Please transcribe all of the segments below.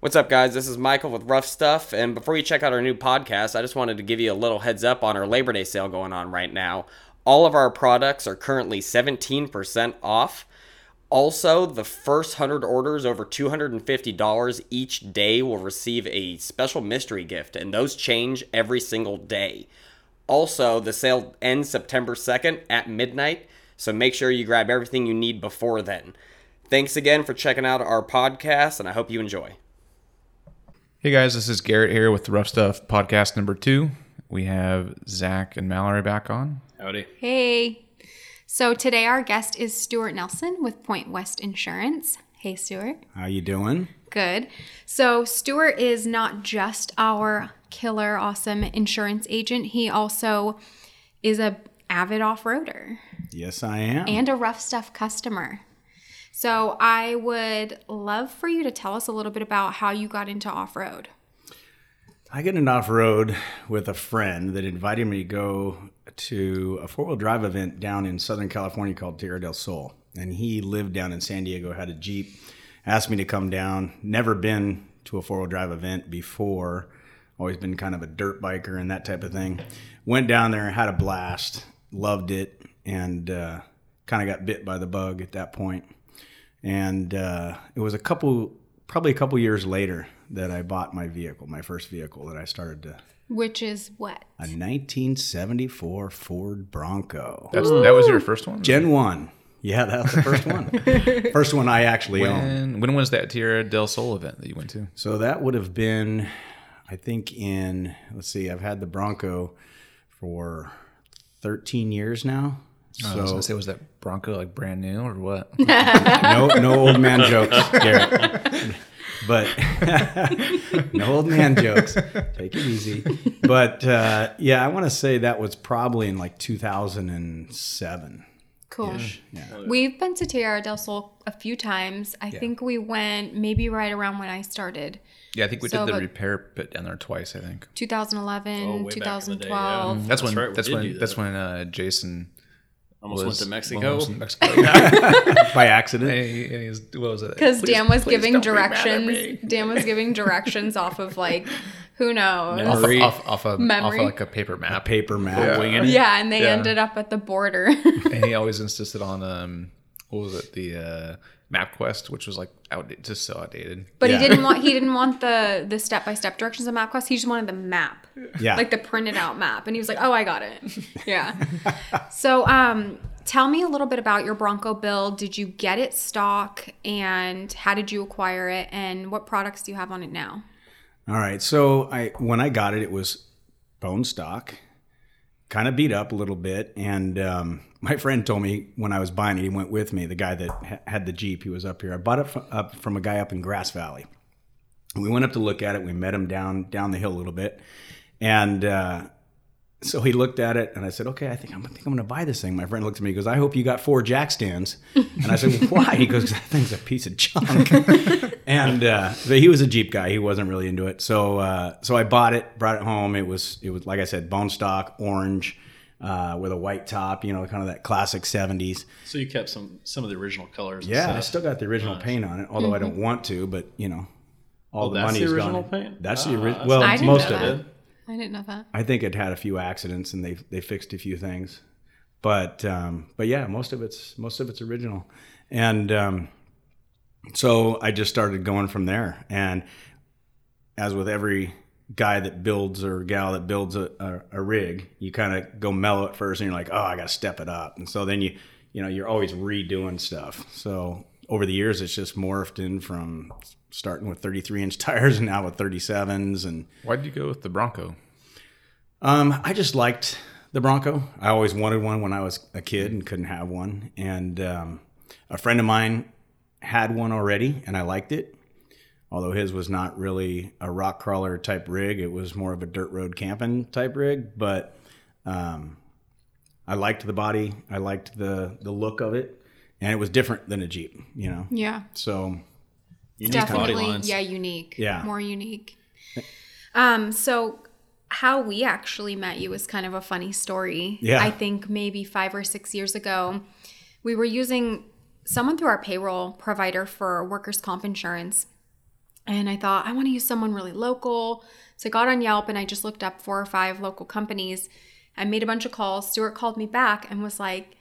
What's up, guys? This is Michael with Rough Stuff. And before you check out our new podcast, I just wanted to give you a little heads up on our Labor Day sale going on right now. All of our products are currently 17% off. Also, the first 100 orders over $250 each day will receive a special mystery gift, and those change every single day. Also, the sale ends September 2nd at midnight, so make sure you grab everything you need before then. Thanks again for checking out our podcast, and I hope you enjoy. Hey guys, this is Garrett here with the Rough Stuff podcast number two. We have Zach and Mallory back on. Howdy. Hey. So today our guest is Stuart Nelson with Point West Insurance. Hey, Stuart. How you doing? Good. So Stuart is not just our killer awesome insurance agent. He also is a avid off-roader Yes, I am. and a rough stuff customer. So I would love for you to tell us a little bit about how you got into off-road. I got into off road with a friend that invited me to go to a four wheel drive event down in Southern California called Tierra del Sol. And he lived down in San Diego, had a Jeep, asked me to come down. Never been to a four wheel drive event before, always been kind of a dirt biker and that type of thing. Went down there, had a blast, loved it, and uh, kind of got bit by the bug at that point. And uh, it was a couple, probably a couple years later that I bought my vehicle, my first vehicle that I started to. Which is what? A 1974 Ford Bronco. That's that was your first one. Gen 1. Yeah, that was the first one. first one I actually owned. when when was that Tierra del Sol event that you went to? So that would have been, I think, in, let's see, I've had the Bronco for 13 years now. Oh, I was gonna say, was that Bronco like brand new or what? no, no old man jokes, Garrett. But no old man jokes. Take it easy. But uh, yeah, I want to say that was probably in like 2007. Cool. Yeah. We've been to Tierra del Sol a few times. I think we went maybe right around when I started. yeah, I think we So, did the repair pit down there twice. I think 2011, Oh, way back in the day, 2012. that's, when right, that's when do that's that. when uh, Jason Almost was went to Mexico. almost in Mexico. yeah. By accident. and he, and he's, what was it? Because Dan was giving don't be mad at directions. Dan was giving directions off of like, who knows? Off, Memory. of, off, off, of, off Memory. of like a paper map. Paper map. Yeah. Yeah, and they Yeah. ended up at the border. and he always insisted on um what was it the uh MapQuest, which was like outdated, just so outdated. But Yeah. he didn't want he didn't want the the step by step directions of MapQuest. He just wanted the map. Yeah. Like the printed out map. And he was like, Oh, I got it. Yeah. so um tell me a little bit about your Bronco build. Did you get it stock and how did you acquire it and what products do you have on it now? All right. So I when I got it, it was bone stock, kind of beat up a little bit. And um, my friend told me when I was buying it, he went with me. The guy that ha- had the Jeep, he was up here. I bought it f- up from a guy up in Grass Valley. We went up to look at it. We met him down down the hill a little bit, and uh, so he looked at it, and I said, "Okay, I think I'm, I think I'm going to buy this thing." My friend looked at me, he goes, "I hope you got four jack stands." And I said, well, "Why?" He goes, "That thing's a piece of junk." and uh, so he was a Jeep guy. He wasn't really into it. So uh, so I bought it, brought it home. It was it was like I said, bone stock, orange, uh, with a white top. You know, kind of that classic '70s. So you kept some some of the original colors. and Yeah, I still got the original paint on it, although I don't want to. But you know, all Oh, the that's money the is original gone. paint? That's Ah, the original. Well, I most of that. it. I didn't know that. I think it had a few accidents and they they fixed a few things, but um, but yeah, most of it's most of it's original, and um, so I just started going from there. And as with every guy that builds or gal that builds a, a, a rig, you kind of go mellow at first, and you're like, oh, I got to step it up, and so then you you know you're always redoing stuff. So over the years, it's just morphed in from starting with 33 inch tires and now with 37s and Why did you go with the Bronco? um, I just liked the Bronco. I always wanted one when I was a kid and couldn't have one. And um, a friend of mine had one already, and I liked it. Although his was not really a rock crawler type rig, it was more of a dirt road camping type rig. But um, I liked the body. I liked the the look of it, and it was different than a Jeep. You know, Yeah. so Unique body definitely lines. yeah unique Yeah. more unique um so how we actually met you is kind of a funny story Yeah. i think maybe five or six years ago we were using someone through our payroll provider for workers comp insurance And I thought, I want to use someone really local. So I got on Yelp and I just looked up four or five local companies. I made a bunch of calls. Stuart called me back and was like,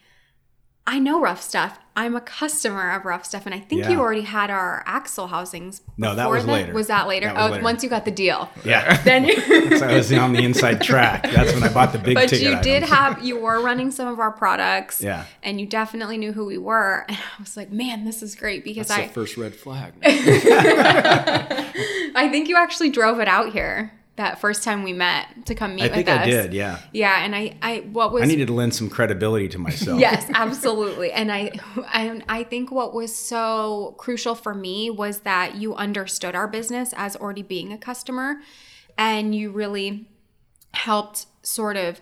I know Rough Stuff. I'm a customer of Rough Stuff. And I think Yeah. you already had our axle housings. No, that was then. later. Was that later? That was oh, later. once you got the deal. Yeah. Then you. so I was on the inside track. That's when I bought the big ticket. but ticket. you did have you were running some of our products Yeah. and you definitely knew who we were and i was like man this is great because That's i the first red flag. i think you actually drove it out here that first time we met to come meet I with us I did. Yeah. yeah and i i what was I needed to lend some credibility to myself. yes absolutely and i and i think what was so crucial for me was that you understood our business as already being a customer and you really helped sort of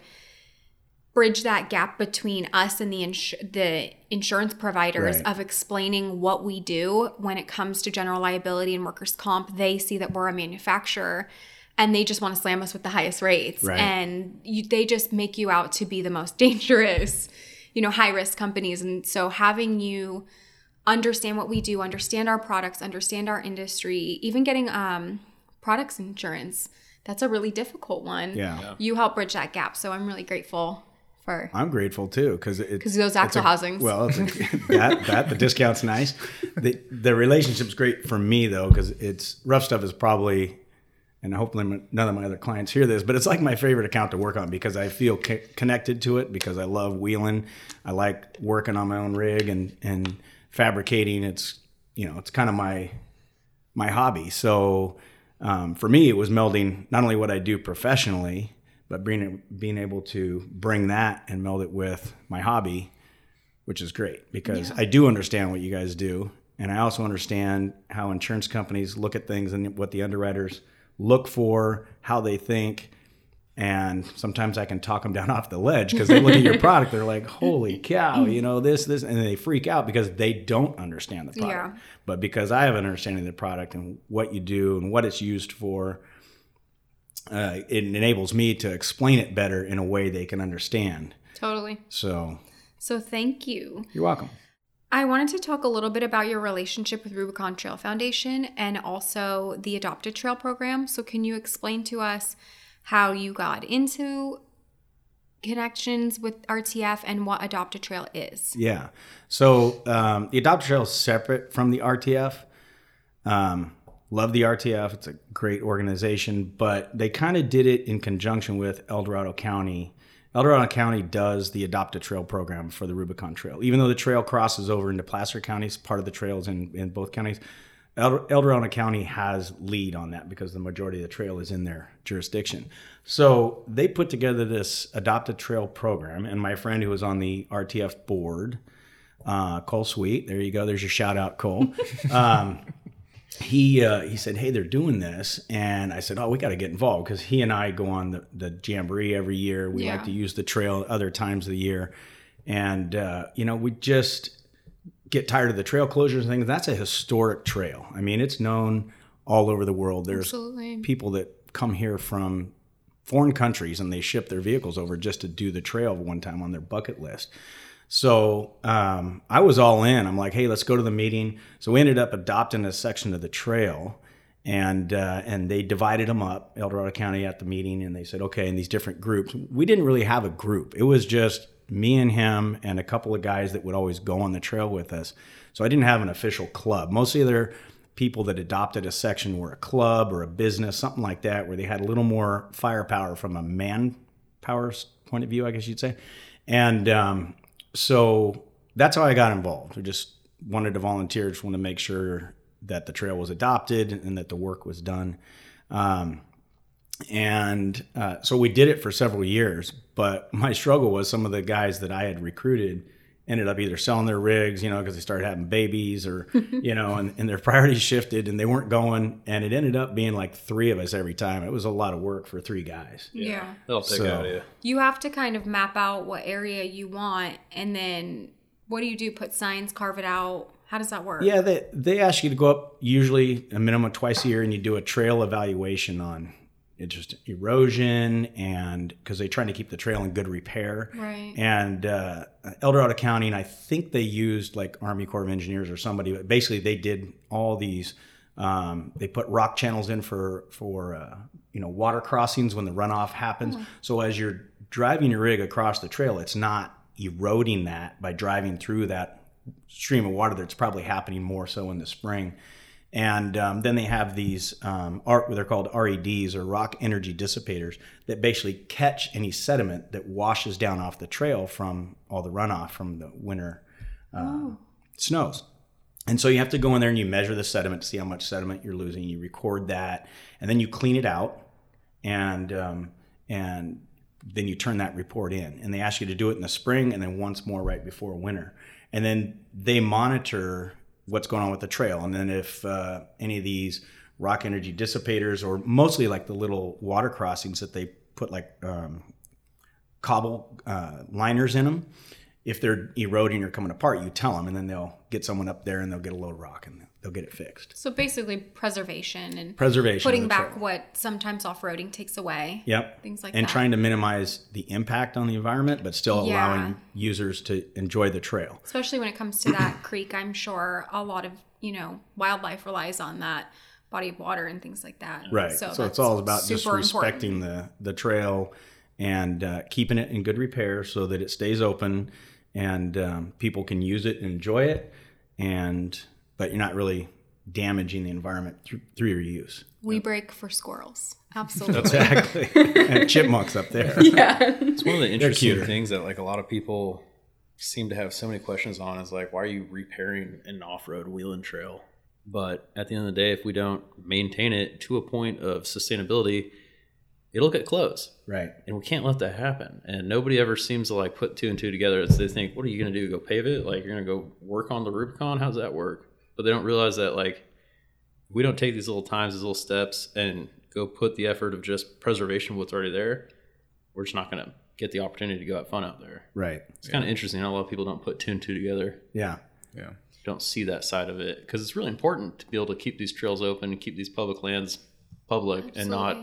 bridge that gap between us and the ins- the insurance providers Right. of explaining what we do when it comes to general liability and workers comp they see that we're a manufacturer and they just want to slam us with the highest rates Right. and you, they just make you out to be the most dangerous you know high risk companies and so having you understand what we do understand our products understand our industry even getting um products insurance that's a really difficult one Yeah. Yeah. you help bridge that gap so i'm really grateful for I'm grateful too because it, because those it's axle housings Well, it's a, that that the discount's nice. The the relationship's great for me though because it's rough stuff is probably, and hopefully none of my other clients hear this, but it's like my favorite account to work on because I feel c- connected to it because I love wheeling. I like working on my own rig and and fabricating. It's you know it's kind of my my hobby. So um, for me, it was melding not only what I do professionally, but being being able to bring that and meld it with my hobby, which is great because I do understand what you guys do, and I also understand how insurance companies look at things and what the underwriters look for, how they think. And sometimes I can talk them down off the ledge because they look at your product, they're like, "Holy cow!" You know this, this, and they freak out because they don't understand the product Yeah. but because I have an understanding of the product and what you do and what it's used for, uh, it enables me to explain it better in a way they can understand. totally So so thank you you're welcome. I wanted to talk a little bit about your relationship with Rubicon Trail Foundation and also the Adopted Trail program. So, can you explain to us how you got into connections with RTF and what Adopted Trail is? Yeah. So um, the Adopted Trail is separate from the RTF. Um, love the RTF. It's a great organization, but they kind of did it in conjunction with El Dorado County. El Dorado County does the Adopt a Trail program for the Rubicon Trail. Even though the trail crosses over into Placer County, part of the trails in, in both counties. El, El Dorado County has lead on that because the majority of the trail is in their jurisdiction. So they put together this Adopt a Trail program, and my friend who was on the RTF board, uh, Cole Sweet. There you go. There's your shout out, Cole. Um, he uh, he said, "Hey, they're doing this," and I said, "Oh, we got to get involved because he and I go on the the jamboree every year. We Yeah. like to use the trail other times of the year, and uh, you know, we just get tired of the trail closures and things. That's a historic trail. I mean, it's known all over the world. There's Absolutely. people that come here from foreign countries and they ship their vehicles over just to do the trail one time on their bucket list. So um, I was all in. I'm like, hey, let's go to the meeting. So we ended up adopting a section of the trail, and uh, and they divided them up, El Dorado County at the meeting, and they said, okay, in these different groups. We didn't really have a group. It was just me and him and a couple of guys that would always go on the trail with us. So I didn't have an official club. Mostly they're people that adopted a section were a club or a business, something like that, where they had a little more firepower from a manpower point of view, I guess you'd say. And um, so that's how I got involved. I just wanted to volunteer, just wanted to make sure that the trail was adopted and that the work was done. Um, and uh, so we did it for several years. But my struggle was some of the guys that I had recruited ended up either selling their rigs, you know, because they started having babies or, you know, and, and their priorities shifted and they weren't going. And it ended up being like three of us every time. It was a lot of work for three guys. Yeah. That'll take So- out of you. You have to kind of map out what area you want and then what do you do? Put signs, carve it out. How does that work? Yeah, they they ask you to go up usually a minimum twice a year, and you do a trail evaluation on it just erosion and because they're trying to keep the trail in good repair. Right. And uh, El Dorado County, and I think they used like Army Corps of Engineers or somebody, but basically they did all these Um, they put rock channels in for for uh, you know water crossings when the runoff happens. So as you're driving your rig across the trail, it's not eroding that by driving through that stream of water that's probably happening more so in the spring. And um, then they have these, um, R, they're called REDs or rock energy dissipators that basically catch any sediment that washes down off the trail from all the runoff from the winter uh, snows. And so you have to go in there and you measure the sediment to see how much sediment you're losing. You record that, and then you clean it out, and um, and then you turn that report in. And they ask you to do it in the spring, and then once more right before winter. And then they monitor what's going on with the trail. And then if uh, any of these rock energy dissipators, or mostly like the little water crossings that they put like um, cobble uh, liners in them, if they're eroding or coming apart, you tell them, and then they'll get someone up there and they'll get a load of rock and they'll get it fixed. So basically, preservation and Preservation. putting back trail. what sometimes off-roading takes away. Yep. Things like and that. trying to minimize the impact on the environment, but still Yeah. allowing users to enjoy the trail. Especially when it comes to that creek, I'm sure a lot of you know wildlife relies on that body of water and things like that. Right. So, that's it's all about just respecting important. the the trail and uh, keeping it in good repair so that it stays open and um, people can use it and enjoy it. And but you're not really damaging the environment through, through your use. We break for squirrels. Absolutely. Exactly. and chipmunks up there. Yeah. It's one of the interesting things that like a lot of people seem to have so many questions on is like, why are you repairing an off-road wheeling trail? But at the end of the day, if we don't maintain it to a point of sustainability, it'll get close. Right. And we can't let that happen. And nobody ever seems to like put two and two together. It's they think, what are you going to do? Go pave it? Like you're going to go work on the Rubicon? How's that work? But they don't realize that like we don't take these little times, these little steps, and go put the effort of just preservation of what's already there, we're just not going to get the opportunity to go have fun out there. Right. It's kind of interesting how a lot of people don't put two and two together. Yeah. Yeah. Don't see that side of it because it's really important to be able to keep these trails open and keep these public lands public and not,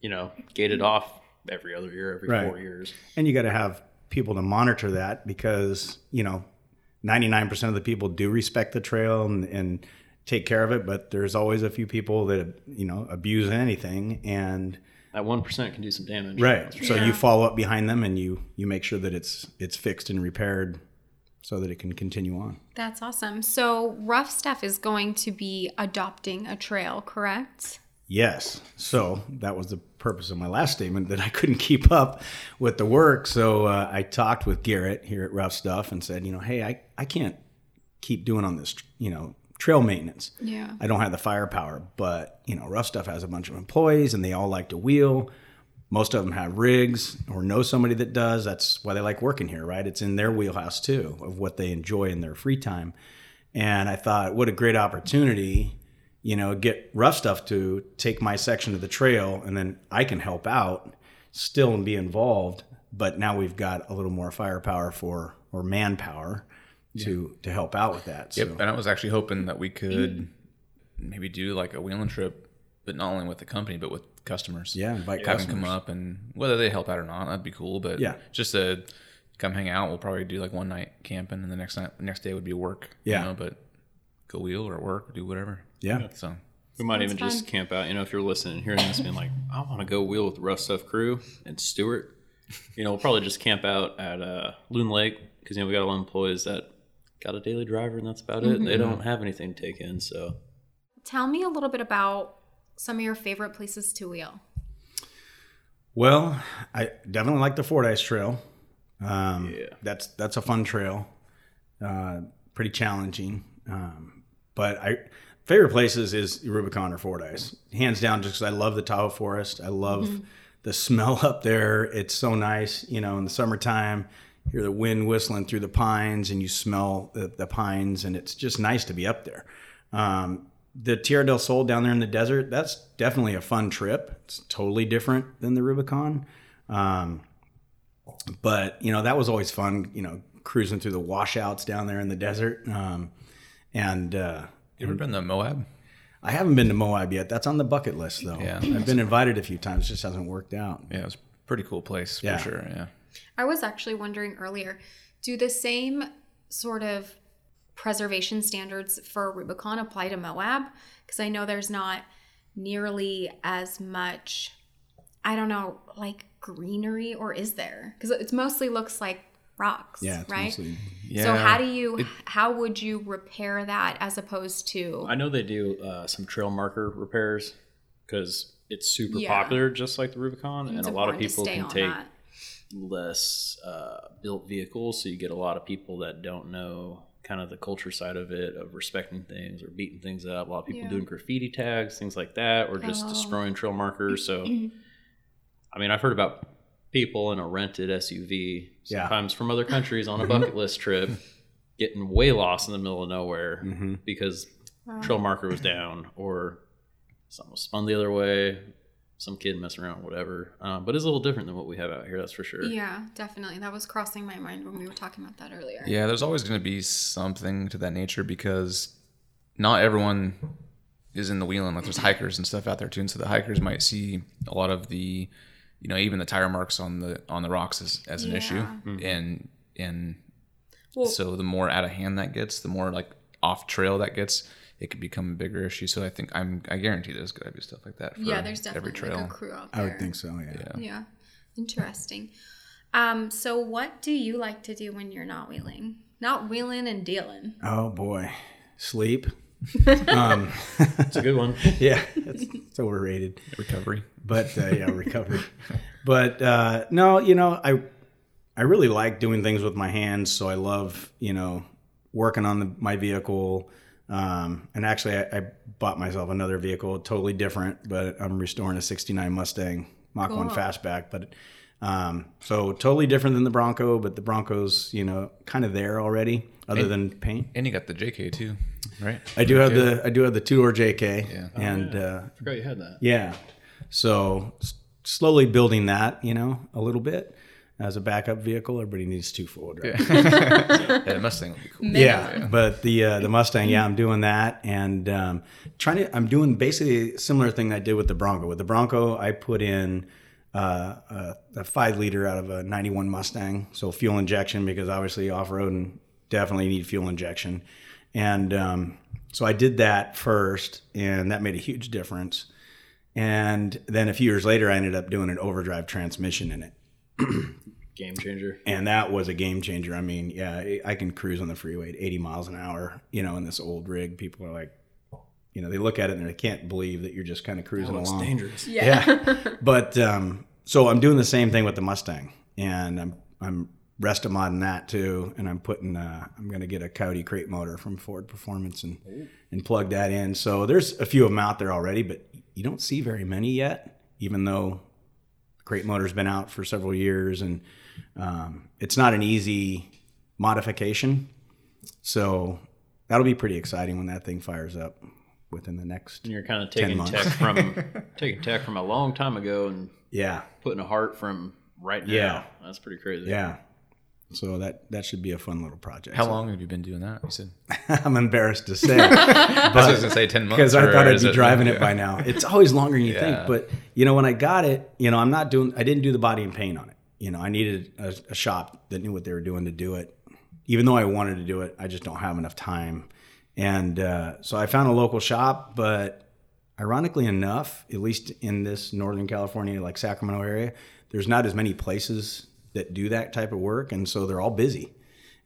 you know, gated off every other year, every Right. four years. And you got to have people to monitor that because, you know, 99% of the people do respect the trail and, and take care of it, but there's always a few people that, you know, abuse anything. And That one percent can do some damage. right. So Yeah. you follow up behind them and you, you make sure that it's, it's fixed and repaired so that it can continue on. That's awesome. So Rough Stuff is going to be adopting a trail, correct? Yes. So that was the purpose of my last statement that I couldn't keep up with the work. So uh, I talked with Garrett here at Rough Stuff and said, you know, hey, I, I can't keep doing on this, you know, trail maintenance. Yeah. I don't have the firepower, but, you know, Rough Stuff has a bunch of employees and they all like to wheel. Most of them have rigs or know somebody that does. That's why they like working here, right? It's in their wheelhouse too of what they enjoy in their free time. And I thought, what a great opportunity, you know, get rough stuff to take my section of the trail and then I can help out still and be involved. But now we've got a little more firepower for or manpower to to help out with that. So Yep. And I was actually hoping that we could maybe do like a wheeling trip, but not only with the company, but with customers. yeah, invite them customers. come up and whether they help out or not, that'd be cool. But Yeah. just to come hang out, we'll probably do like one night camping and the next night, next day would be work. you Yeah. know, but go wheel or work or do whatever. Yeah. So We might Sounds even just camp out. You know, if you're listening hearing this, being like, I want to go wheel with the Rough Stuff crew and Stuart. You know, we'll probably just camp out at uh, Loon Lake because you know we got a lot of employees that got a daily driver and that's about it. They don't have anything to take in, so Tell me a little bit about some of your favorite places to wheel. Well, I definitely like the Fordyce Trail. Um, Yeah. that's that's a fun trail, uh, pretty challenging. Um, but I favorite places is Rubicon or Fordyce, hands down. Just because I love the Tahoe Forest, I love the smell up there. It's so nice, you know, in the summertime. Hear the wind whistling through the pines, and you smell the, the pines, and it's just nice to be up there. Um, the Tierra del Sol down there in the desert, that's definitely a fun trip. It's totally different than the Rubicon. Um, but, you know, that was always fun, you know, cruising through the washouts down there in the desert. Um, and uh, you ever been to Moab? I haven't been to Moab yet. That's on the bucket list, though. Yeah. I've been invited a few times, just hasn't worked out. Yeah, it's a pretty cool place Yeah. for sure. Yeah. I was actually wondering earlier, do the same sort of preservation standards for Rubicon apply to Moab? Because I know there's not nearly as much, I don't know, like greenery, or is there? Because it mostly looks like rocks, Yeah, right? mostly- So how do you, how would you repair that as opposed to? I know they do uh, some trail marker repairs because it's super Yeah. popular, just like the Rubicon, and It's a lot of people can take that. less uh, built vehicles, so you get a lot of people that don't know kind of the culture side of it, of respecting things or beating things up. A lot of people Yeah. doing graffiti tags, things like that, or just Oh. destroying trail markers. So, I mean, I've heard about people in a rented SUV, Yeah. sometimes from other countries on a bucket list trip, getting way lost in the middle of nowhere Mhm. because trail marker was down or something was spun the other way. Some kid messing around, whatever. Um, but it's a little different than what we have out here, that's for sure. Yeah, definitely. That was crossing my mind when we were talking about that earlier. Yeah, there's always going to be something to that nature because not everyone is in the wheeling. Like there's hikers and stuff out there too, and so the hikers might see a lot of the, you know, even the tire marks on the on the rocks as, as an issue, Yeah. and and Well- so the more out of hand that gets, the more like off trail that gets, it could become a bigger issue. So I think I'm I guarantee there's going to be stuff like that. For yeah, there's definitely every trail. like a crew out there. I would think so. Yeah. Yeah. Yeah, interesting. Um, so what do you like to do when you're not wheeling? Not wheeling and dealing. Oh boy, sleep. It's a good one. Yeah, it's, it's overrated. recovery. But uh, yeah, recovery. but uh, no, you know, I I really like doing things with my hands. So I love you know working on the, my vehicle. Um, and actually, I, I bought myself another vehicle, totally different, but I'm restoring a '69 Mustang Mach One fastback. But um, so totally different than the Bronco, but the Bronco's you know kind of there already, other than paint. And you got the JK too, right? I do have the I do have the two door JK, Yeah. and uh, forgot you had that. yeah, so s- slowly building that, you know, a little bit as a backup vehicle. Everybody needs two four wheel drive. Yeah, the Mustang would be cool. Yeah, but the uh, the Mustang, yeah, I'm doing that, and um, trying to. I'm doing basically a similar thing that I did with the Bronco. With the Bronco, I put in uh, a, a five liter out of a '91 Mustang, so fuel injection because obviously off road and definitely need fuel injection, and um, so I did that first, and that made a huge difference. And then a few years later, I ended up doing an overdrive transmission in it Game changer. and that was a game changer. I mean, yeah, I- I can cruise on the freeway at 80 miles an hour, you know, in this old rig. People are like, you know, they look at it and they can't believe that you're just kind of cruising It's along. dangerous. Yeah. but um, so I'm doing the same thing with the Mustang, and I'm I'm resto-modding that too, and I'm putting uh, I'm going to get a Coyote crate motor from Ford Performance and and plug that in. So there's a few of them out there already, but you don't see very many yet, even though crate motor's been out for several years, and um, it's not an easy modification. So that'll be pretty exciting when that thing fires up within the next. And you're kind of taking tech from taking tech from a long time ago and Yeah. putting a heart from right now. Yeah. That's pretty crazy. Yeah. So that that should be a fun little project. How long have you been doing that? You said. I'm embarrassed to say I was going to say ten months. because I thought I'd be driving it by now. It's always longer than you Yeah. think. But you know, when I got it, you know, I'm not doing. I didn't do the body and paint on it. You know, I needed a, a shop that knew what they were doing to do it. Even though I wanted to do it, I just don't have enough time. And uh, so I found a local shop, but ironically enough, at least in this Northern California, like Sacramento area, there's not as many places that do that type of work, and so they're all busy.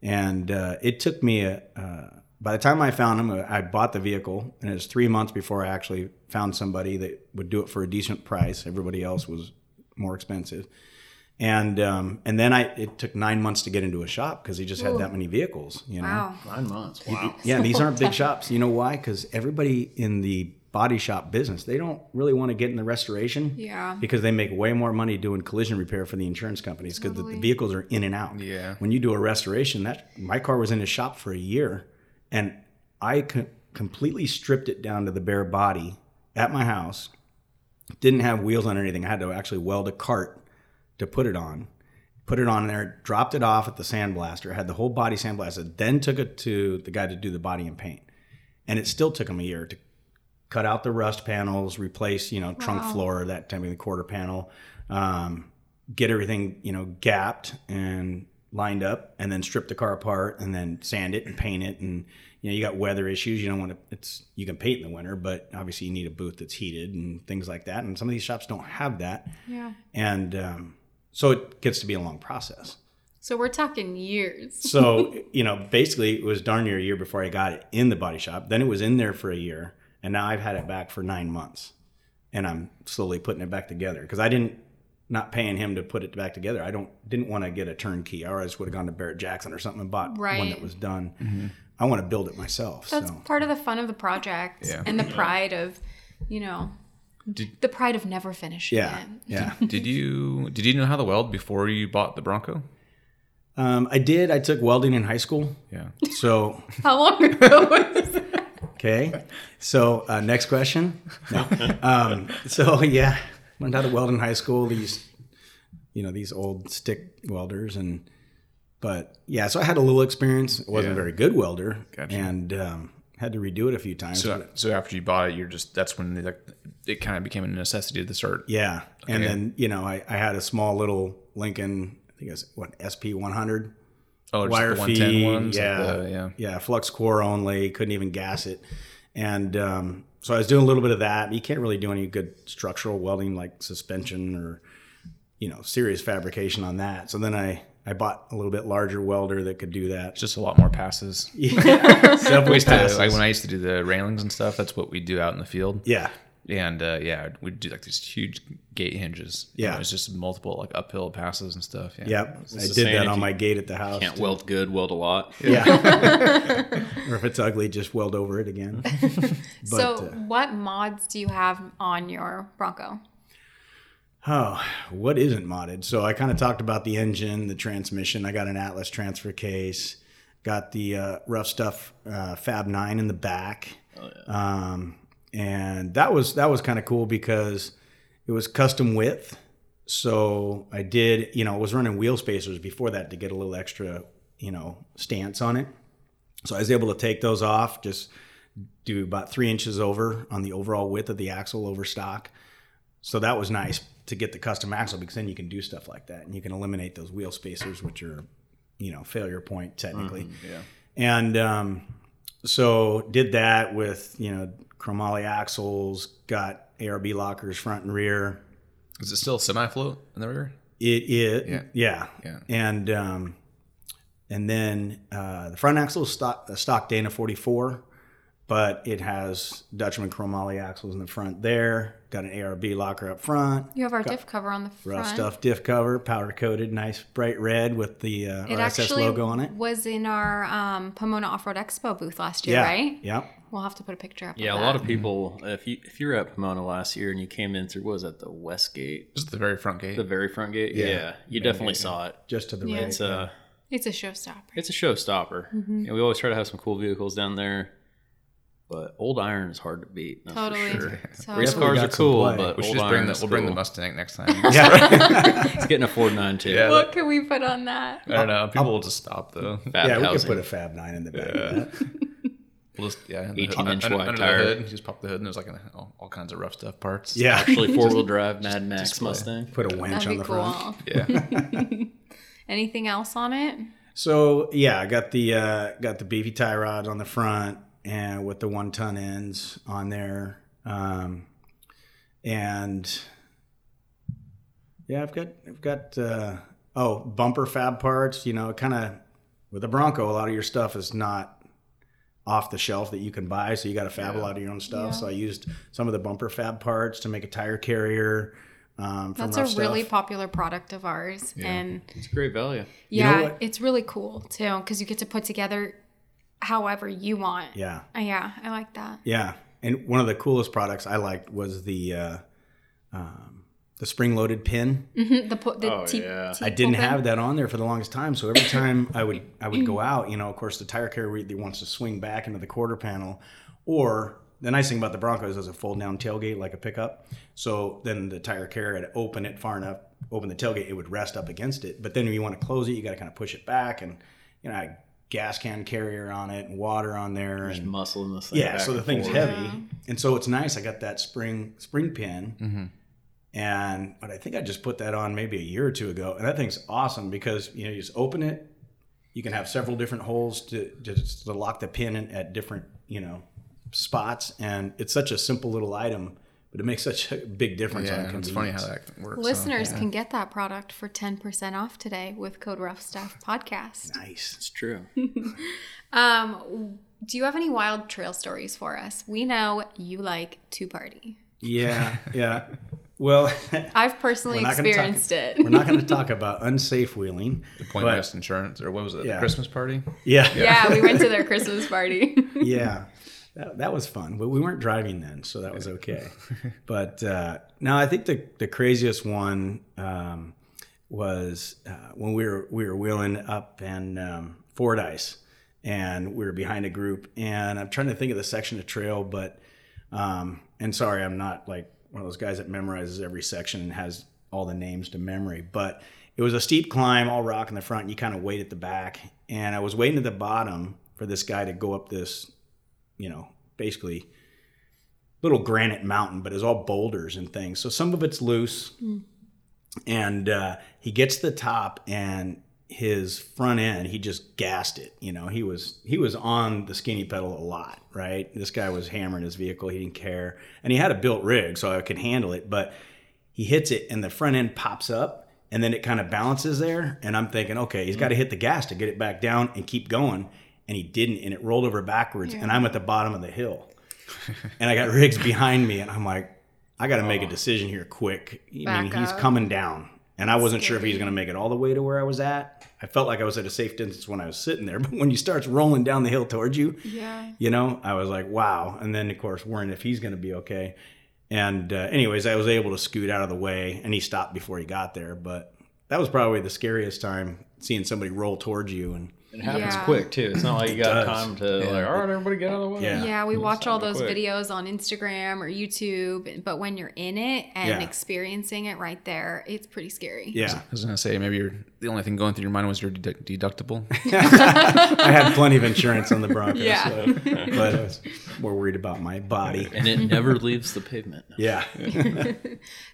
And uh, it took me a. Uh, by the time I found them, I bought the vehicle, and it was three months before I actually found somebody that would do it for a decent price. Everybody else was more expensive, and um, and then I it took nine months to get into a shop because he just had that many vehicles. You know, Wow. Nine months. Wow. yeah, these aren't big shops. You know why? Because everybody in the body shop business, they don't really want to get in the restoration. Yeah. Because they make way more money doing collision repair for the insurance companies because the, the vehicles are in and out. Yeah. When you do a restoration, that my car was in a shop for a year, and I co- completely stripped it down to the bare body at my house. Didn't have wheels on anything. I had to actually weld a cart to put it on put it on there, dropped it off at the sandblaster, had the whole body sandblasted, then took it to the guy to do the body and paint. And it still took him a year to cut out the rust panels, replace, you know, trunk Wow. floor, that time the quarter panel, um, get everything, you know, gapped and lined up and then strip the car apart and then sand it and paint it and you know you got weather issues you don't want to it's you can paint in the winter but obviously you need a booth that's heated and things like that and some of these shops don't have that Yeah. and um, so it gets to be a long process So we're talking years. so you know basically it was darn near a year before i got it in the body shop then it was in there for a year and now i've had it back for nine months. And i'm slowly putting it back together. Because i didn't not paying him to put it back together. I don't didn't want to get a turnkey. Or i just would have gone to Barrett-Jackson or something and bought one that was done. I want to build it myself That's so part of the fun of the project Yeah. and the pride of, you know, Did- the pride of never finishing yeah. it. yeah. Did you did you know how to weld before you bought the Bronco? um, i did. I took welding in high school. Yeah. so How long ago was that? Okay. So uh, next question. No. Um, so yeah, learned how to weld in high school. These, you know, these old stick welders, and but yeah, so I had a little experience. I wasn't Yeah. a very good welder, Gotcha. and um, had to redo it a few times. So so after you bought it, you're just that's when like it kind of became a necessity to start. yeah, and then you know, I, I had a small little Lincoln. I think it's what SP 100 Oh, just wire the 110 feed, ones. like yeah, the- yeah. yeah, flux core only. Couldn't even gas it, and um, so I was doing a little bit of that. You can't really do any good structural welding like suspension or you know serious fabrication on that. So then I I bought a little bit larger welder that could do that. It's just a lot more passes. Several We used to, passes. like when I used to do the railings and stuff. That's what we do out in the field. yeah, And uh, yeah, we'd do like these huge gate hinges. Yeah. it was just multiple like uphill passes and stuff. Yeah, yep. I did that on my gate at the house. Can't too. weld good, weld a lot. Yeah. or if it's ugly, just weld over it again. so, uh, what mods do you have on your Bronco? Oh, what isn't modded? So I kind of talked about the engine, the transmission. I got an Atlas transfer case, got the uh, rough stuff uh, Fab Nine in the back, um, and that was that was kind of cool because it was custom width. So I did, you know, I was running wheel spacers before that to get a little extra, you know, stance on it. So I was able to take those off, just do about three inches over on the overall width of the axle over stock. So that was nice to get the custom axle because then you can do stuff like that and you can eliminate those wheel spacers, which are, you know, failure point technically. yeah. And um, so did that with, you know, chromoly axles, got ARB lockers front and rear. Is it still semi float in the rear? It it Yeah. yeah Yeah. and um, and then uh, the front axle is stock stock Dana 44, but it has Dutchman chromoly axles in the front there. Got an ARB locker up front. You have our diff cover on the front. Rough stuff diff cover, powder coated, nice bright red with the uh, It RSS actually logo on it. was in our um, Pomona Off Road Expo booth last year, Yeah, right? Yep. We'll have to put a picture up. Yeah, of a that. lot of people. If you if you were at Pomona last year and you came in through what was that the west gate, Just the very front gate. the very front gate, Yeah. yeah, you definitely saw it. Just to the Yeah. right. It's a It's a showstopper. it's a showstopper, and we always try to have some cool vehicles down there. But old iron is hard to beat. That's Totally. For sure. So- Race cars are cool, play. but we should old just bring iron the, we'll bring the. Mustang next time. yeah. It's getting a Ford 9 Yeah. what can we put on that? I don't know. People will just stop though. Fab yeah, we could put a Fab 9 in the back of that. We'll just yeah, the 18 inch under, wide under tire. The hood, just pop the hood and there's like an, all, all kinds of rough stuff parts. Yeah. Actually, four wheel drive Mad Max display. Mustang. Put a winch That'd on the cool. front. yeah. Anything else on it? So yeah, I got the uh, got the beefy tie rods on the front and with the one ton ends on there, um, and yeah, I've got I've got uh, oh bumper fab parts. You know, kind of with the Bronco, a lot of your stuff is not off the shelf that you can buy, so you got to fab a lot of your own stuff. So I used some of the bumper fab parts to make a tire carrier. Um, from That's a Rough really popular product of ours, and It's great value. know yeah, what? it's really cool too because you get to put together however you want. yeah. Uh, yeah, I like that. Yeah, and one of the coolest products I liked was the uh, um, the spring loaded pin. Mhm, the pu- the Oh, T- yeah. T- I didn't pull pin. have that on there for the longest time, so every time I would I would go out, you know, of course the tire carrier either wants to swing back into the quarter panel, or the nice thing about the Broncos is a fold down tailgate like a pickup. So then the tire carrier had to open it far enough, open the tailgate, it would rest up against it. But then when you want to close it, you got to kind of push it back, and you know, I had gas can carrier on it and water on there, Just and muscle in this thing. yeah, so the thing's forth. heavy, and so it's nice. I got that spring spring pin, mm-hmm. and but I think I just put that on maybe a year or two ago, and that thing's awesome because you know you just open it, you can have several different holes to just to lock the pin in at different you know spots, and it's such a simple little item, but it makes such a big difference. Yeah, on it's funny how that works. so, Listeners yeah. can get that product for 10% off today with code Rough Stuff Podcast. Nice. It's true. Um, do you have any wild trail stories for us? We know you like to party. Yeah, yeah. Well, I've personally We're not talk- experienced it. we're not going to talk about unsafe wheeling. The Point but- West Insurance, or what was it? Yeah. The Christmas party? Yeah, yeah, we went to their Christmas party. yeah. That, that was fun, but we weren't driving then, so that was okay. but uh, no, I think the the craziest one um, was uh, when we were we were wheeling up in um, Fordyce, and we were behind a group, and I'm trying to think of the section of trail, but um, and sorry, I'm not like one of those guys that memorizes every section and has all the names to memory, but it was a steep climb, all rock in the front, and you kind of wait at the back, and I was waiting at the bottom for this guy to go up this you know, basically little granite mountain, but it's all boulders and things. So some of it's loose. And uh, he gets to the top and his front end, he just gassed it. You know, he was he was on the skinny pedal a lot, right? This guy was hammering his vehicle, he didn't care. And he had a built rig, so I could handle it, but he hits it and the front end pops up and then it kind of balances there. And I'm thinking, okay, he's got to hit the gas to get it back down and keep going. And he didn't, and it rolled over backwards. And I'm at the bottom of the hill. and I got rigs behind me, and I'm like, I got to make a decision here quick. I mean, Back he's up. coming down. And I wasn't sure if he was going to make it all the way to where I was at. I felt like I was at a safe distance when I was sitting there. But when he starts rolling down the hill towards you, yeah. you know, I was like, wow. And then, of course, worrying if he's going to be okay. And, uh, anyways, I was able to scoot out of the way and he stopped before he got there. But that was probably the scariest time seeing somebody roll towards you. And It happens Yeah. quick too. It's not like you got does. time to like, all right, everybody get out of the way. Yeah. Yeah, we It's watch all happening those quick. videos on Instagram or YouTube, but when you're in it and Yeah. experiencing it right there, it's pretty scary. yeah, I was gonna say maybe you're, the only thing going through your mind was your dedu- deductible. I had plenty of insurance on the Broncos. Yeah. So, but I was more worried about my body. And it never leaves the pavement. Yeah.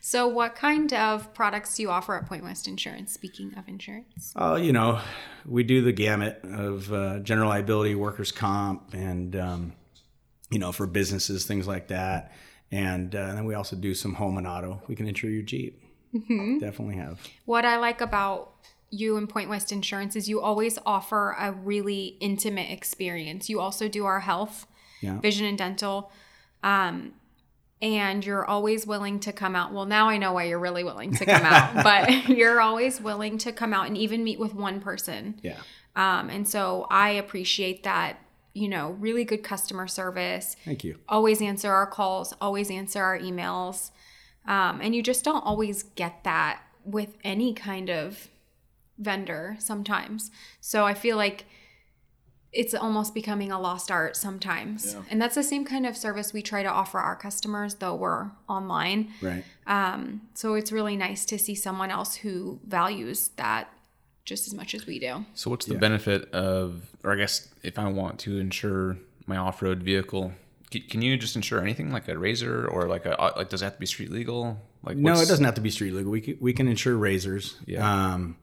So, what kind of products do you offer at Point West Insurance? Speaking of insurance, Uh, you know, we do the gamut of uh, general liability, workers' comp, and um, you know, for businesses, things like that. And uh, then we also do some home and auto. We can insure your Jeep. Definitely have. what I like about you and Point West Insurance is you always offer a really intimate experience. You also do our health, Yeah. vision, and dental. Um, and you're always willing to come out. Well, now I know why you're really willing to come out, but you're always willing to come out and even meet with one person. Yeah. Um, and so I appreciate that, you know, really good customer service. Thank you. Always answer our calls, always answer our emails. Um, and you just don't always get that with any kind of vendor sometimes. So I feel like it's almost becoming a lost art sometimes. And that's the same kind of service we try to offer our customers, though we're online. Right. Um, so it's really nice to see someone else who values that just as much as we do. So what's the benefit of, or I guess if I want to insure my off-road vehicle, c- can you just insure anything like a RZR or like a like does it have to be street legal? Like No, it doesn't have to be street legal. We can, we can insure RZRs. Yeah. Um,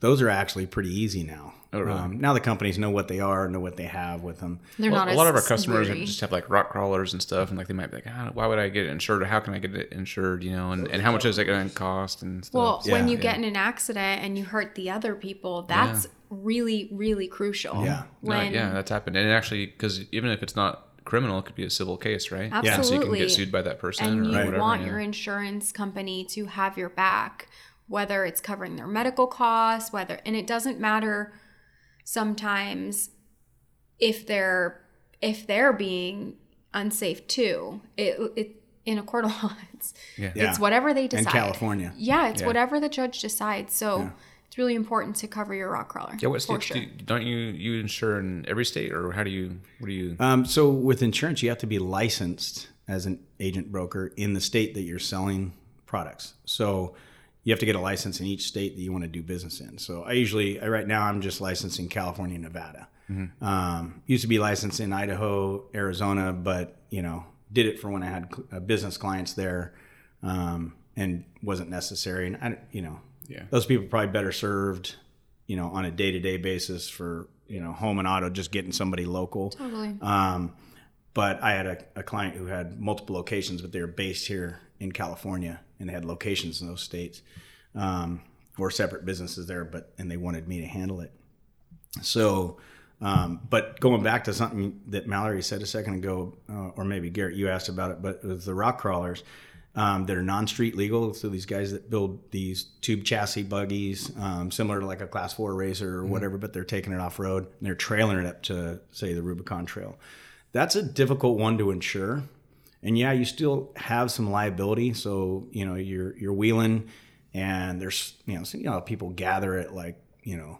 those are actually pretty easy now. Oh, really? um, now the companies know what they are, know what they have with them. They're Well, not a as lot of our customers weary. just have like rock crawlers and stuff, and like they might be like, ah, why would I get it insured? Or how can I get it insured? You know, and, and how much is it going to cost and stuff? Well, when you yeah. get in an accident and you hurt the other people, that's really, really crucial. Yeah. No, yeah, that's happened, and it actually because even if it's not criminal, it could be a civil case, right? yeah So you can get sued by that person and or you whatever. want yeah. your insurance company to have your back, whether it's covering their medical costs, whether, and it doesn't matter sometimes if they're if they're being unsafe too. It it in a court of law, it's Yeah. Yeah. it's whatever they decide. In. California. Yeah, it's Yeah. whatever the judge decides. So it's really important to cover your rock crawler. Yeah, what for states sure. do you, don't you you insure in every state, or how do you? What do you? Um, so with insurance, you have to be licensed as an agent broker in the state that you're selling products. So you have to get a license in each state that you want to do business in. So I usually, I, right now, I'm just licensed in California, and Nevada. Um, used to be licensed in Idaho, Arizona, but you know, did it for when I had cl- uh, business clients there. Um, and wasn't necessary. And I, you know, Yeah. those people are probably better served, you know, on a day to day basis for you know home and auto, just getting somebody local. Totally. Um, but I had a, a client who had multiple locations, but they were based here in California and they had locations in those states um, or separate businesses there, but and they wanted me to handle it. So, um, but going back to something that Mallory said a second ago, uh, or maybe Garrett, you asked about it, but it was the rock crawlers um, that are non-street legal. So these guys that build these tube chassis buggies, um, similar to like a Class Four racer or whatever, but they're taking it off road and they're trailing it up to say the Rubicon Trail. That's a difficult one to insure. And yeah, you still have some liability. So you know you're you're wheeling, and there's you know so, you know people gather at like you know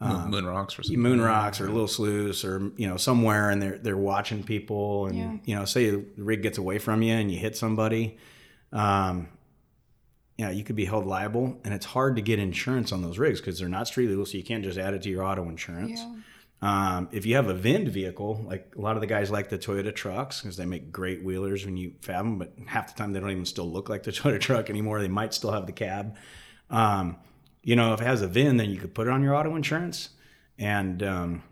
Moon- Moon rocks or something. moon rocks or little sluice or you know somewhere and they're they're watching people and Yeah. you know say the rig gets away from you and you hit somebody um yeah you could be held liable and it's hard to get insurance on those rigs because they're not street legal so you can't just add it to your auto insurance Yeah. um, if you have a VIN vehicle, like a lot of the guys like the Toyota trucks because they make great wheelers when you fab them, but half the time they don't even still look like the Toyota truck anymore. They might still have the cab. Um, you know, if it has a VIN, then you could put it on your auto insurance. And, um,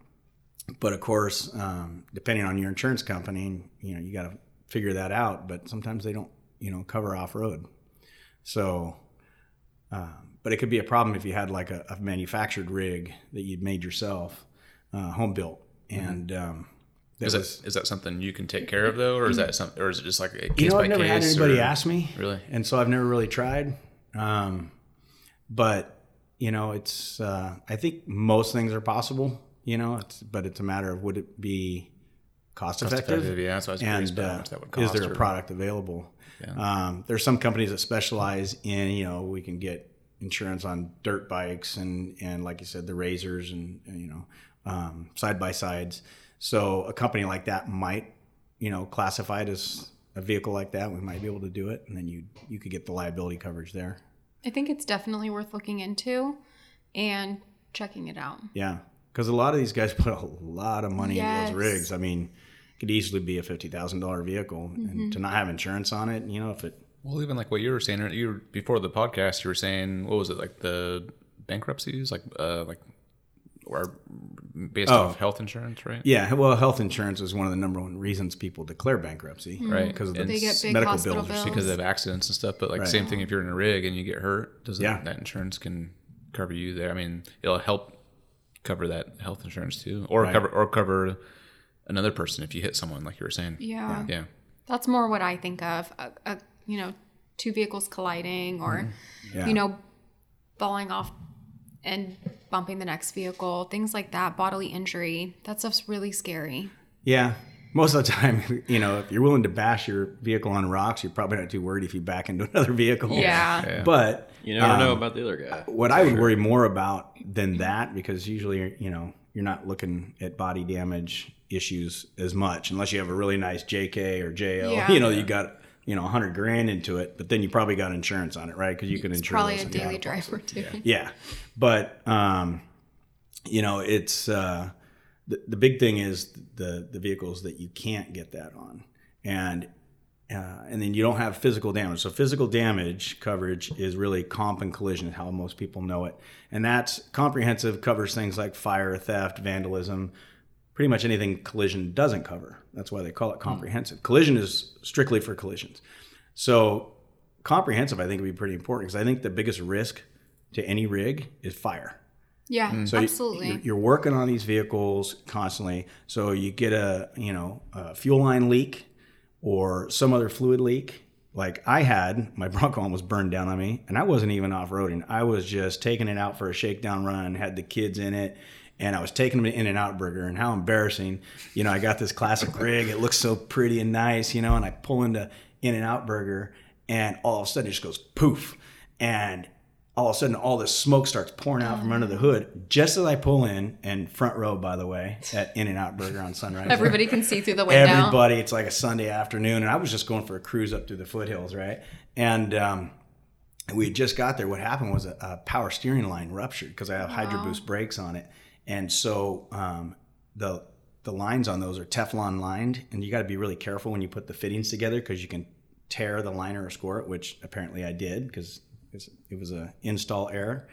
but of course, um, depending on your insurance company, you know, you got to figure that out. But sometimes they don't, you know, cover off road. So, um, but it could be a problem if you had like a, a manufactured rig that you'd made yourself, uh, home built, and um, that Is was. that is that something you can take care of though, or is that some, or is it just like a case You know, by I've never case? had anybody or- ask me, Really? and so I've never really tried. Um, but you know, it's. Uh, I think most things are possible. You know, it's but it's a matter of would it be cost, effective? effective, yeah, so I was curious and how uh, much that would cost. is there a product available? Um, there's some companies that specialize in you know we can get insurance on dirt bikes and and like you said the RZRs and, and, you know um, side by sides. So a company like that might you know classify it as a vehicle like that. We might be able to do it, and then you you could get the liability coverage there. I think it's definitely worth looking into and checking it out. Yeah, because a lot of these guys put a lot of money into Yes. those rigs. I mean, it could easily be a fifty thousand dollar vehicle, and to not have insurance on it, you know, if it Well, even like what you were saying, you were, before the podcast, you were saying what was it like the bankruptcies, like uh, like or based Oh. off health insurance, right? Yeah, well, health insurance is one of the number one reasons people declare bankruptcy, Right. Because of the And They get big medical bills. are bills. so- because of accidents and stuff. But like same thing if you're in a rig and you get hurt, does Yeah. that, that insurance can cover you there? I mean, it'll help cover that health insurance too, or Right. cover or cover another person if you hit someone, like you were saying. Yeah. Yeah. That's more what I think of. A, a, you know, two vehicles colliding or, Mm-hmm. Yeah. you know, falling off and bumping the next vehicle, things like that, bodily injury. That stuff's really scary. Yeah, most of the time, you know, if you're willing to bash your vehicle on rocks, you're probably not too worried if you back into another vehicle. Yeah. Yeah. But You never don't know um, about the other guy. what I would worry more about than that, because usually, you know, you're not looking at body damage issues as much unless you have a really nice JK or JL. Yeah. You know, you got you know a hundred grand into it, but then you probably got insurance on it, right? Because you can It's insure probably a daily driver too. Yeah, but um, you know, it's uh, the the big thing is the the vehicles that you can't get that on, and uh, and then you don't have physical damage. So physical damage coverage is really comp and collision, is how most people know it, and that's comprehensive. Covers things like fire, theft, vandalism, pretty much anything collision doesn't cover. That's why they call it comprehensive. Collision is strictly for collisions. So comprehensive, I think, would be pretty important because I think the biggest risk to any rig is fire. Yeah, So absolutely. you're, you're working on these vehicles constantly. So you get a you know a fuel line leak or some other fluid leak. Like I had, my Bronco almost burned down on me, and I wasn't even off roading. I was just taking it out for a shakedown run. Had the kids in it, and I was taking them to In-N-Out Burger. And how embarrassing! You know, I got this classic rig. It looks so pretty and nice, you know, and I pull into In-N-Out Burger, and all of a sudden it just goes poof, and all of a sudden all this smoke starts pouring out from under the hood just as I pull in and front row by the way at In-N-Out Burger on Sunrise. Everybody can see through the window. Everybody, it's like a Sunday afternoon, and I was just going for a cruise up through the foothills, right? And um, we had just got there. What happened was a, a power steering line ruptured because I have Hydro Boost brakes on it, and so um, the the lines on those are Teflon lined, and you got to be really careful when you put the fittings together because you can tear the liner or score it, which apparently I did because it was a install error.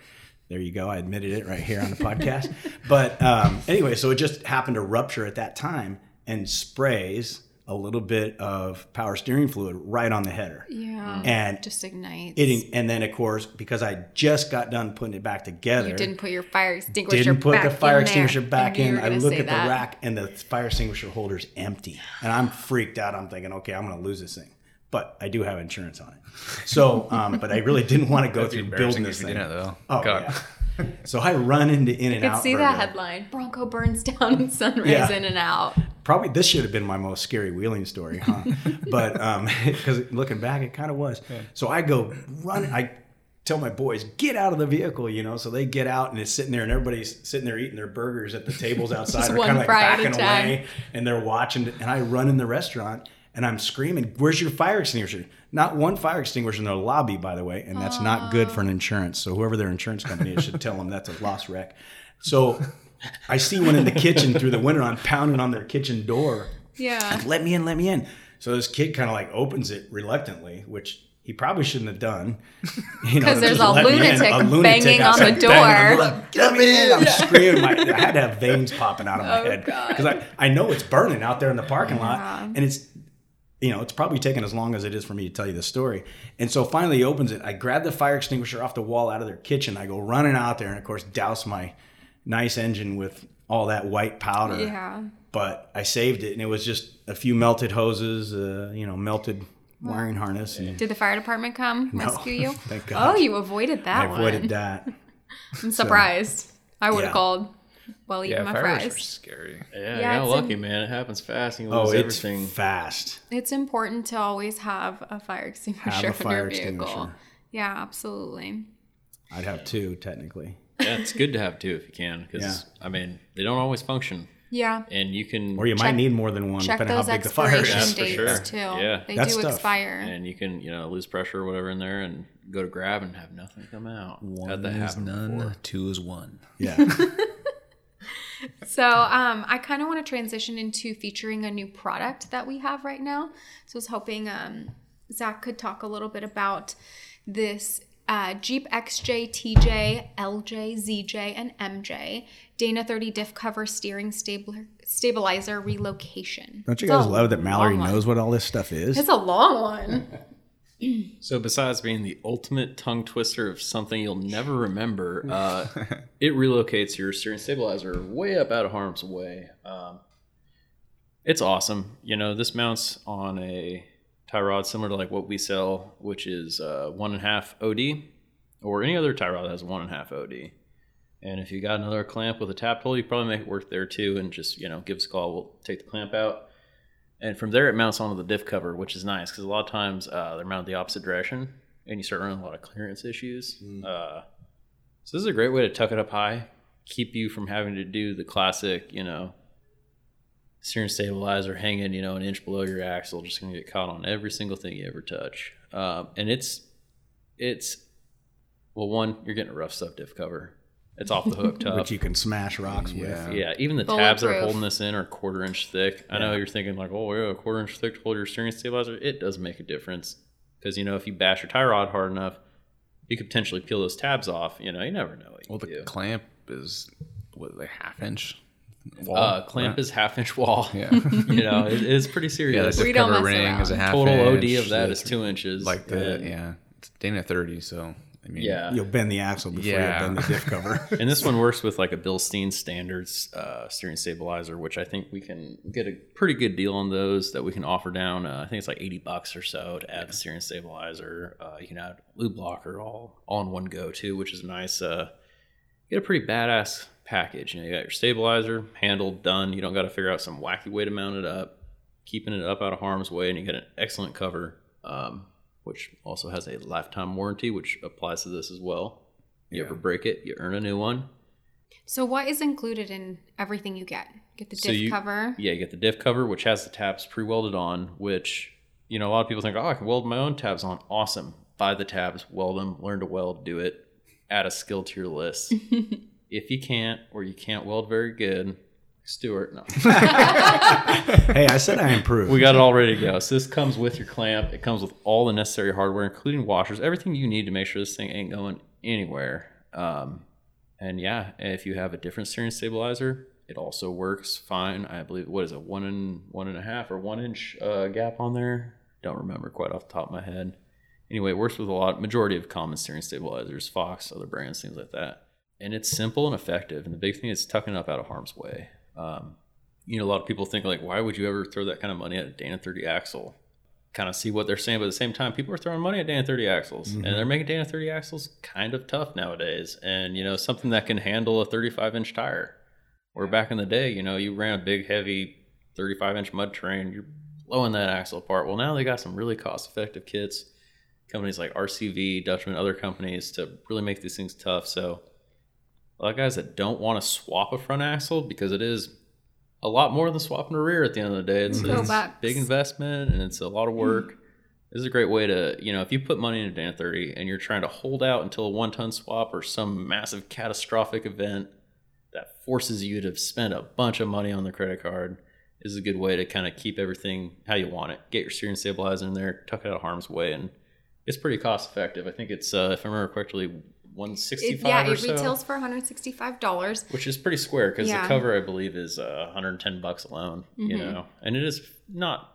There you go. I admitted it right here on the podcast. But um, anyway, so it just happened to rupture at that time and sprays a little bit of power steering fluid right on the header. Yeah. And just ignites. it, and then of course because I just got done putting it back together, you didn't put your fire extinguisher didn't put back the fire in extinguisher there. back I in. I look say at the rack and the fire extinguisher holder's empty, and I'm freaked out. I'm thinking, okay, I'm going to lose this thing, but I do have insurance on it. So, um, but I really didn't want to go That'd through building this thing. didn't though. Oh God. yeah. So I run into In-N-Out. I could Out. see that headline: Bronco burns down in Sunrise Yeah. In-N-Out. Probably this should have been my most scary wheeling story, huh? but um, because looking back, it kind of was. So I go run. I tell my boys get out of the vehicle, you know. So they get out and it's sitting there, and everybody's sitting there eating their burgers at the tables outside. Just they're one kind of like fry at a backing away, and they're watching. And I run in the restaurant. And I'm screaming, "Where's your fire extinguisher?" Not one fire extinguisher in the lobby, by the way, and that's not good for an insurance. So whoever their insurance company is should tell them that's a lost wreck. So I see one in the kitchen through the window. I'm pounding on their kitchen door, Yeah. let me in, let me in. So this kid kind of like opens it reluctantly, which he probably shouldn't have done. You know, 'Cause there's a let me in. lunatic banging on the outside banging door. on the door. Let me in. I'm screaming. My, I had to have veins popping out of my Oh, head because I, I know it's burning out there in the parking lot, and it's you know it's probably taken as long as it is for me to tell you the story. And so finally he opens it. I grab the fire extinguisher off the wall out of their kitchen. I go running out there and of course douse my nice engine with all that white powder Yeah. but I saved it, and it was just a few melted hoses, uh, you know, melted wiring harness. And Did the fire department come rescue you? Thank God. Oh, you avoided that I avoided one. that. I'm surprised. I would have Yeah. called while eating Yeah, my fireworks are scary. Yeah, Yeah, I got lucky, in- man. It happens fast. You oh, lose Oh, it's everything. fast. It's important to always have a fire extinguisher Have a in fire your vehicle. extinguisher. Yeah, absolutely. I'd have two technically, yeah, it's good to have two if you can, because Yeah. I mean they don't always function, Yeah. and you can or you Check- might need more than one, Check depending those how big the fire expiration is. for dates sure. too. Yeah. They That's do tough. expire. and you can you know lose pressure or whatever in there and go to grab and have nothing come out. One Had that is none, before. two is one. Yeah, So um, I kind of want to transition into featuring a new product that we have right now. So I was hoping um, Zach could talk a little bit about this uh, Jeep XJ, TJ, LJ, ZJ, and MJ Dana 30 diff cover steering stabler, stabilizer relocation. don't you It's guys love that Mallory knows what all this stuff is? It's a long one. So besides being the ultimate tongue twister of something you'll never remember, uh, it relocates your steering stabilizer way up out of harm's way. Um, it's awesome. You know, this mounts on a tie rod similar to like what we sell, which is uh, one and a half OD, or any other tie rod that has one and a half OD. And if you got another clamp with a tap hole, you probably make it work there too. And just you know, give us a call. We'll take the clamp out and from there it mounts onto the diff cover, which is nice because a lot of times uh, they're mounted the opposite direction, and you start running a lot of clearance issues. Uh, so this is a great way to tuck it up high, keep you from having to do the classic, you know, steering stabilizer hanging, you know, an inch below your axle, just gonna get caught on every single thing you ever touch. Um, and it's it's well, one you're getting a rough stuff diff cover. It's off the hook tough. Which you can smash rocks Yeah. with. Yeah, even the tabs that are holding this in are a quarter inch thick. I know you're thinking like, oh yeah, a quarter inch thick to hold your steering stabilizer. It does make a difference because you know if you bash your tie rod hard enough, you could potentially peel those tabs off. You know, you never know what you Well, the do. clamp is what like half inch. Wall, Uh, clamp right? is half inch wall. Yeah. you know, it, it's pretty yeah. The serious. diff We don't cover mess ring is a around. half Total inch. OD of that the- is two inches. like the And- yeah. It's Dana thirty, so I mean yeah. You'll bend the axle before Yeah. you bend the diff cover. and this one works with like a Bilstein standards uh, steering stabilizer, which I think we can get a pretty good deal on those that we can offer down. Uh, I think it's like eighty bucks or so to add the steering stabilizer. Uh, you can add Lube Locker all all in one go too, which is nice. Uh, get a pretty badass package. You know, you got your stabilizer handle, done. You don't got to figure out some wacky way to mount it up, keeping it up out of harm's way, and you get an excellent cover. Um, which also has a lifetime warranty, which applies to this as well. You ever break it, you earn a new one. So what is included in everything you get? Get the So diff you- cover. Yeah, you get the diff cover, which has the tabs pre-welded on. Which you know, a lot of people think, oh, I can weld my own tabs on. Awesome. Buy the tabs, weld them, learn to weld, do it. Add a skill to your list. if you can't, or you can't weld very good, Stuart, no. Hey, I said I improved. we got it all ready to go. So this comes with your clamp. It comes with all the necessary hardware, including washers, everything you need to make sure this thing ain't going anywhere. Um, and yeah, if you have a different steering stabilizer, it also works fine. I believe what is it, one and one and a half or one inch uh, gap on there? Don't remember quite off the top of my head. Anyway, it works with a lot majority of common steering stabilizers, Fox, other brands, things like that. And it's simple and effective. And the big thing is tucking it up out of harm's way. Um, you know, a lot of people think like, why would you ever throw that kind of money at a Dana 30 axle? Kind of see what they're saying, but at the same time, people are throwing money at Dana 30 axles, and they're making Dana 30 axles kind of tough nowadays. And you know, something that can handle a 35 inch tire. Where back in the day, you know, you ran a big, heavy 35 inch mud terrain, you're blowing that axle apart. Well, now they got some really cost effective kits. Companies like RCV, Dutchman, other companies to really make these things tough. So, a lot of guys that don't want to swap a front axle because it is a lot more than swapping a rear at the end of the day. It's, backs. big investment and it's a lot of work. This is a great way to, you know, if you put money into Dana 30 and you're trying to hold out until a one ton swap or some massive catastrophic event that forces you to spend a bunch of money on the credit card, this is a good way to kind of keep everything how you want it. Get your steering stabilizer in there, tuck it out of harm's way, and it's pretty cost effective. I think it's, uh, if I remember correctly, one It, yeah, or it so retails for $165. which is pretty square because Yeah. the cover I believe is uh, 110 bucks alone. You Mhm. know, and it is not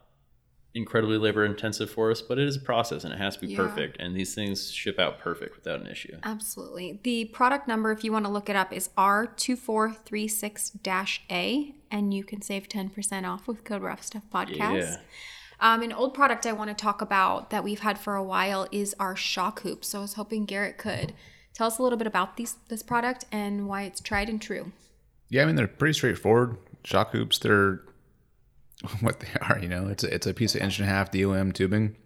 incredibly labor intensive for us, but it is a process and it has to be Yeah. perfect. And these things ship out perfect without an issue. Absolutely. The product number, if you want to look it up, is R2436-A, and you can save 10% off with code Rough Stuff Podcast. Yeah. Um, an old product I want to talk about that we've had for a while is our shock hoop. So I was hoping Garrett could tell us a little bit about these this product and why it's tried and true. Yeah, I mean they're pretty straightforward. Shock hoops, they're what they are. You know, it's a, it's a piece of inch and a half DOM tubing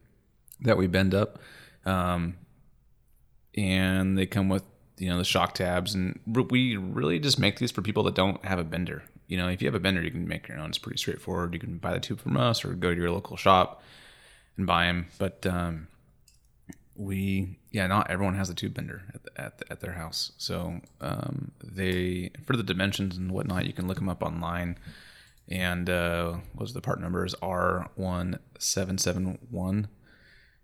that we bend up, um, and they come with you know the shock tabs. And we really just make these for people that don't have a bender. You know, if you have a bender, you can make your own. It's pretty straightforward. You can buy the tube from us or go to your local shop and buy them. But um, we yeah not everyone has a tube bender at, the, at, the, at their house. So um, they for the dimensions and whatnot you can look them up online. And uh what's the part number is r1771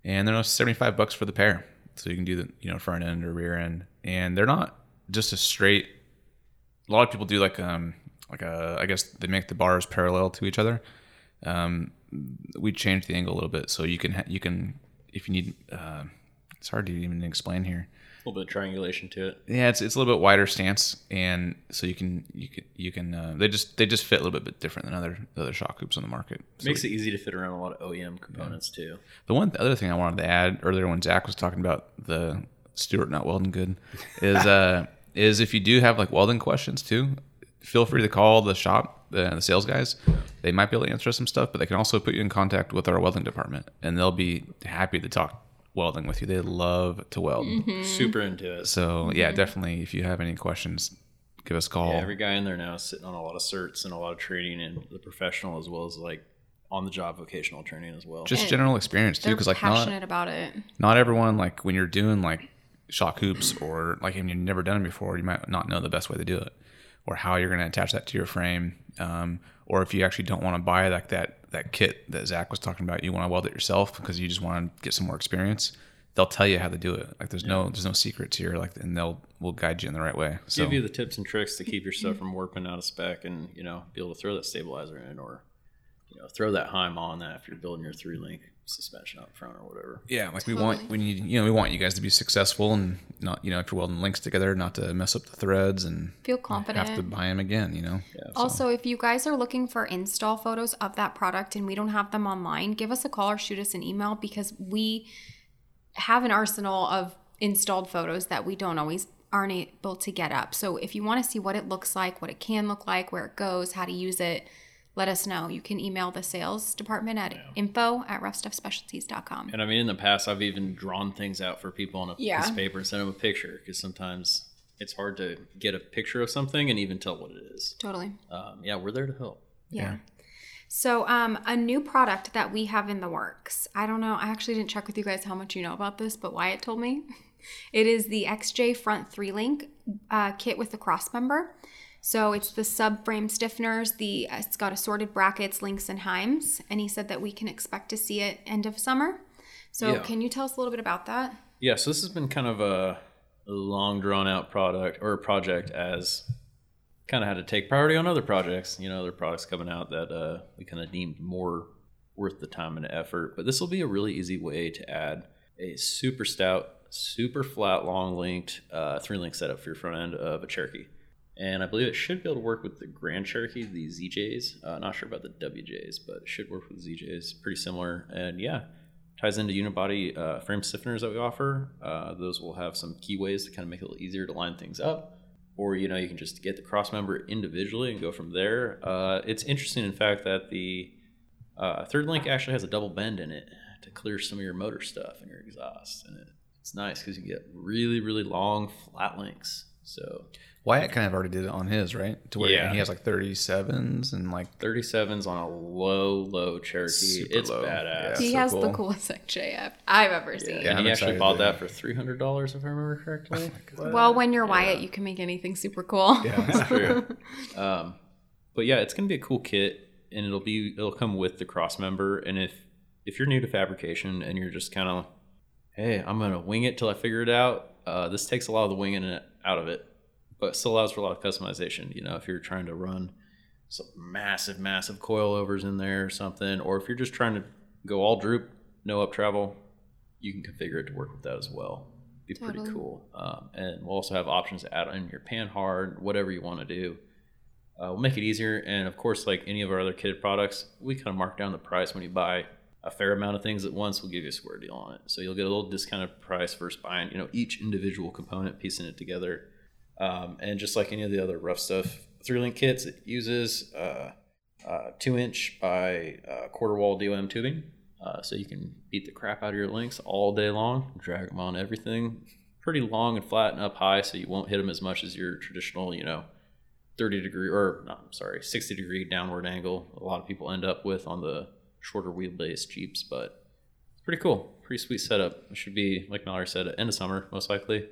and they're 75 bucks for the pair. So you can do the you know front end or rear end. And they're not just a straight a lot of people do like um like a i guess they make the bars parallel to each other. Um we change the angle a little bit. So you can ha- you can if you need uh it's hard to even explain here A little bit of triangulation to it. yeah it's, it's a little bit wider stance and so you can you can you can uh, they just they just fit a little bit different than other other shock hoops on the market so Makes it easy to fit around a lot of OEM components too. the one the other thing i wanted to add earlier when zach was talking about the Stuart not welding good is uh is if you do have like welding questions too feel free to call the shop the sales guys they might be able to answer some stuff but they can also put you in contact with our welding department and they'll be happy to talk welding with you. They love to weld. Super into it. so yeah definitely if you have any questions give us a call. Yeah, every guy in there now is sitting on a lot of certs and a lot of training and the professional as well as like on the job vocational training as well. just And general experience too because like not passionate about it. not everyone like when you're doing like shock hoops or like if you've never done it before you might not know the best way to do it or how you're going to attach that to your frame. Um, or if you actually don't want to buy like that that kit that zach was talking about you want to weld it yourself because you just want to get some more experience they'll tell you how to do it. Like there's no there's no secrets here like and they'll will guide you in the right way so. give you the tips and tricks to keep your stuff from warping out of spec and you know be able to throw that stabilizer in or you know throw that Heim on that if you're building your three link suspension up front or whatever. yeah like we want we need you know we want you guys to be successful and not you know if you're welding links together not to mess up the threads and Feel confident have to buy them again you know Also, if you guys are looking for install photos of that product and we don't have them online, give us a call or shoot us an email because we have an arsenal of installed photos that we don't always aren't able to get up. So if you want to see what it looks like, what it can look like, where it goes, how to use it, let us know. You can email the sales department at info at roughstuffspecialties.com. And I mean, in the past, I've even drawn things out for people on a Yeah. piece of paper and sent them a picture because sometimes it's hard to get a picture of something and even tell what it is. Totally. Um, yeah, we're there to help. Yeah. So, um, a new product that we have in the works. I don't know. I actually didn't check with you guys how much you know about this, but Wyatt told me. It is the XJ Front Three Link uh, kit with the cross member. So it's the subframe stiffeners. The it's got assorted brackets, links, and heims, and he said that we can expect to see it end of summer. So Yeah. can you tell us a little bit about that? Yeah, so this has been kind of a, a long drawn out product or project as kind of had to take priority on other projects, you know, other products coming out that uh, we kind of deemed more worth the time and effort. But this will be a really easy way to add a super stout, super flat, long linked uh, three link setup for your front end of a Cherokee. And I believe it should be able to work with the Grand Cherokee, the ZJs. Uh, not sure about the WJs, but it should work with ZJs. Pretty similar. And yeah, ties into unibody uh, frame stiffeners that we offer. Uh, those will have some keyways to kind of make it a little easier to line things up. Or you know you can just get the cross member individually and go from there. Uh, it's interesting, in fact, that the uh, third link actually has a double bend in it to clear some of your motor stuff and your exhaust, and it, it's nice because you get really really long flat links. So Wyatt kind of already did it on his, right? To where Yeah. he has like 37s and like 37s on a low low Cherokee. Super it's low. badass. Yeah. he so has the coolest XJF I've ever seen. Yeah, and he actually bought that for three hundred dollars, if I remember correctly. Well, when you're Wyatt, you can make anything super cool. Yeah, that's true. um, but yeah, it's gonna be a cool kit, and it'll be it'll come with the cross member. And if if you're new to fabrication and you're just kind of, hey, I'm gonna wing it till I figure it out. Uh, this takes a lot of the winging it out of it, but still allows for a lot of customization. You know, if you're trying to run some massive, massive coilovers in there or something, or if you're just trying to go all droop, no up travel, you can configure it to work with that as well. Be pretty cool. Um, and we'll also have options to add in your Panhard, whatever you want to do. Uh, we'll make it easier. And of course, like any of our other kitted products, we kind of mark down the price when you buy a fair amount of things at once. We'll give you a square deal on it. So you'll get a little discounted price versus buying, you know, each individual component, piecing it together. Um, and just like any of the other rough stuff, three link kits, it uses uh, uh, two inch by uh, quarter wall DOM tubing. Uh, so you can beat the crap out of your links all day long, drag them on everything pretty long and flat and up high, so you won't hit them as much as your traditional, you know, 30 degree or I'm sorry, 60 degree downward angle. A lot of people end up with on the shorter wheelbase Jeeps, but it's pretty cool. Pretty sweet setup. It should be, like Mallory said, at end of summer, most likely.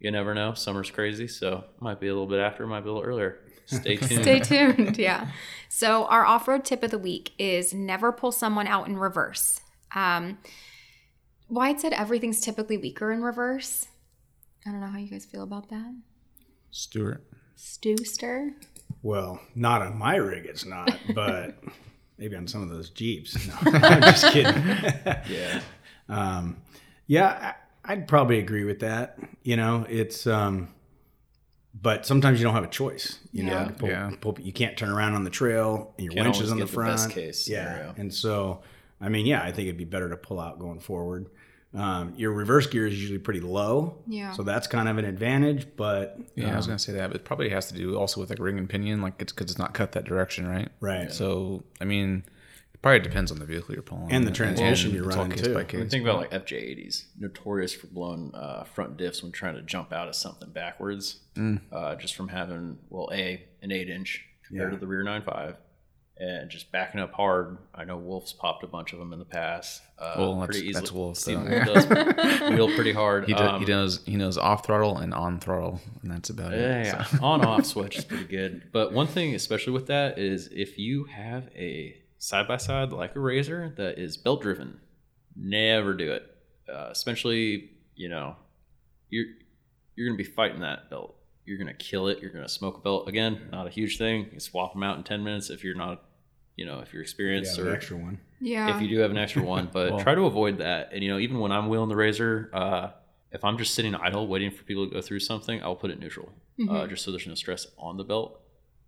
You never know. Summer's crazy, so might be a little bit after, might be a little earlier. Stay tuned. Stay tuned. Yeah. So our off-road tip of the week is never pull someone out in reverse. Um, Wyatt said everything's typically weaker in reverse. I don't know how you guys feel about that. Stuart. Stewster. Well, not on my rig, it's not, but maybe on some of those Jeeps. No, I'm just kidding. Yeah. Um, yeah, I, I'd probably agree with that. You know, it's, um, but sometimes you don't have a choice. You know, Yeah. to pull, Yeah. pull- you can't turn around on the trail, and your Can't winch is on the get the front. best case yeah, scenario. and so I mean, yeah, I think it'd be better to pull out going forward. Um, your reverse gear is usually pretty low, Yeah. so that's kind of an advantage. But Yeah, I was um, gonna say that, but it probably has to do also with like ring and pinion, like it's because it's not cut that direction, right? Right. So I mean, it probably depends on the vehicle you're pulling And the transmission you're running, case too. by I I case. think about like FJ80s, notorious for blowing uh, front diffs when trying to jump out of something backwards, uh, just from having well, a an eight inch compared Yeah. to the rear 9.5, and just backing up hard. I know Wolf's popped a bunch of them in the past. Uh, Well, that's- pretty easily. that's Wolf, Steve though. Wolf does wheel pretty hard. He, do, Um, he knows he knows off throttle and on throttle, and that's about it. Yeah, So- on off switch is pretty good. But one thing, especially with that, is if you have a side by side like a RZR that is belt driven, never do it. Uh, especially, you know, you're you're gonna be fighting that belt. You're gonna kill it. You're gonna smoke a belt again. Not a huge thing. You can swap them out in ten minutes if you're not, you know, if you're yeah, experienced an or extra one. Yeah. if you do have an extra one, but Well- try to avoid that. And you know, even when I'm wheeling the RZR, uh, if I'm just sitting idle waiting for people to go through something, I'll put it neutral, uh, just so there's no stress on the belt,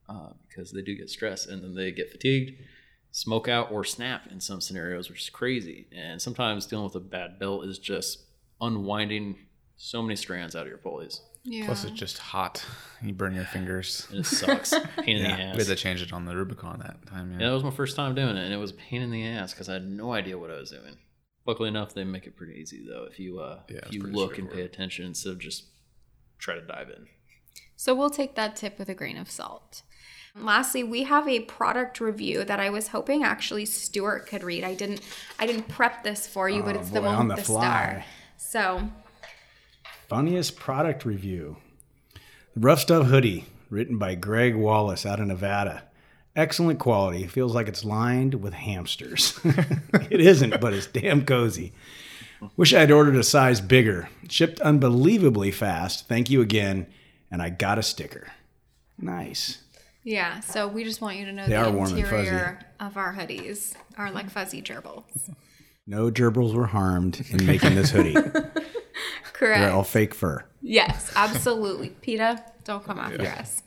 uh, because they do get stressed and then they get fatigued, smoke out or snap in some scenarios, which is crazy. And sometimes dealing with a bad belt is just unwinding so many strands out of your pulleys. Yeah. Plus, it's just hot. You burn your fingers. It sucks. Pain in the ass. We had to change it on the Rubicon that time. Yeah, Yeah. that was my first time doing it, and it was a pain in the ass because I had no idea what I was doing. Luckily enough, they make it pretty easy though if you uh, Yeah, if you look and pay attention instead of just try to dive in. So we'll take that tip with a grain of salt. Lastly, we have a product review that I was hoping actually Stuart could read. I didn't I didn't prep this for you, but Oh, it's the one on with the the fly. star. So Funniest product review. The Rough Stuff hoodie. written by Greg Wallace out of Nevada. Excellent quality. Feels like it's lined with hamsters. it isn't, but it's damn cozy. Wish I'd ordered a size bigger. Shipped unbelievably fast. Thank you again. And I got a sticker. Nice. Yeah, so we just want you to know They the are warm and interior of our hoodies are like fuzzy gerbils. No gerbils were harmed in making this hoodie. Correct. They're all fake fur. Yes, absolutely. PETA, don't come after us.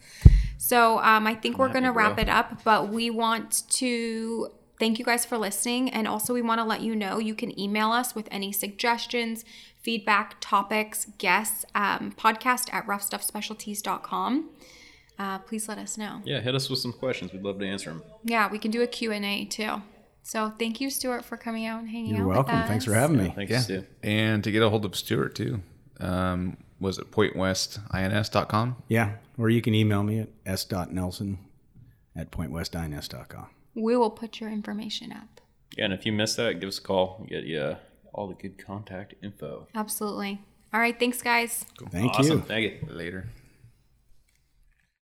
So um, I think we're going to wrap it up, but we want to thank you guys for listening. And also, we want to let you know you can email us with any suggestions, feedback, topics, guests, um, podcast at roughstuffspecialties.com. Uh, please let us know. Yeah, hit us with some questions. We'd love to answer them. Yeah, we can do a Q&A too. So thank you, Stuart, for coming out and hanging out. You're welcome. with us. Thanks for having me. Thanks, Yeah. Stu. And to get a hold of Stuart too, um, was it pointwestins.com? Yeah. Or you can email me at s.nelson at pointwestins.com. We will put your information up. Yeah, and if you miss that, give us a call. Get you uh, all the good contact info. Absolutely. All right, thanks, guys. Thank awesome. you. Thank you. Later.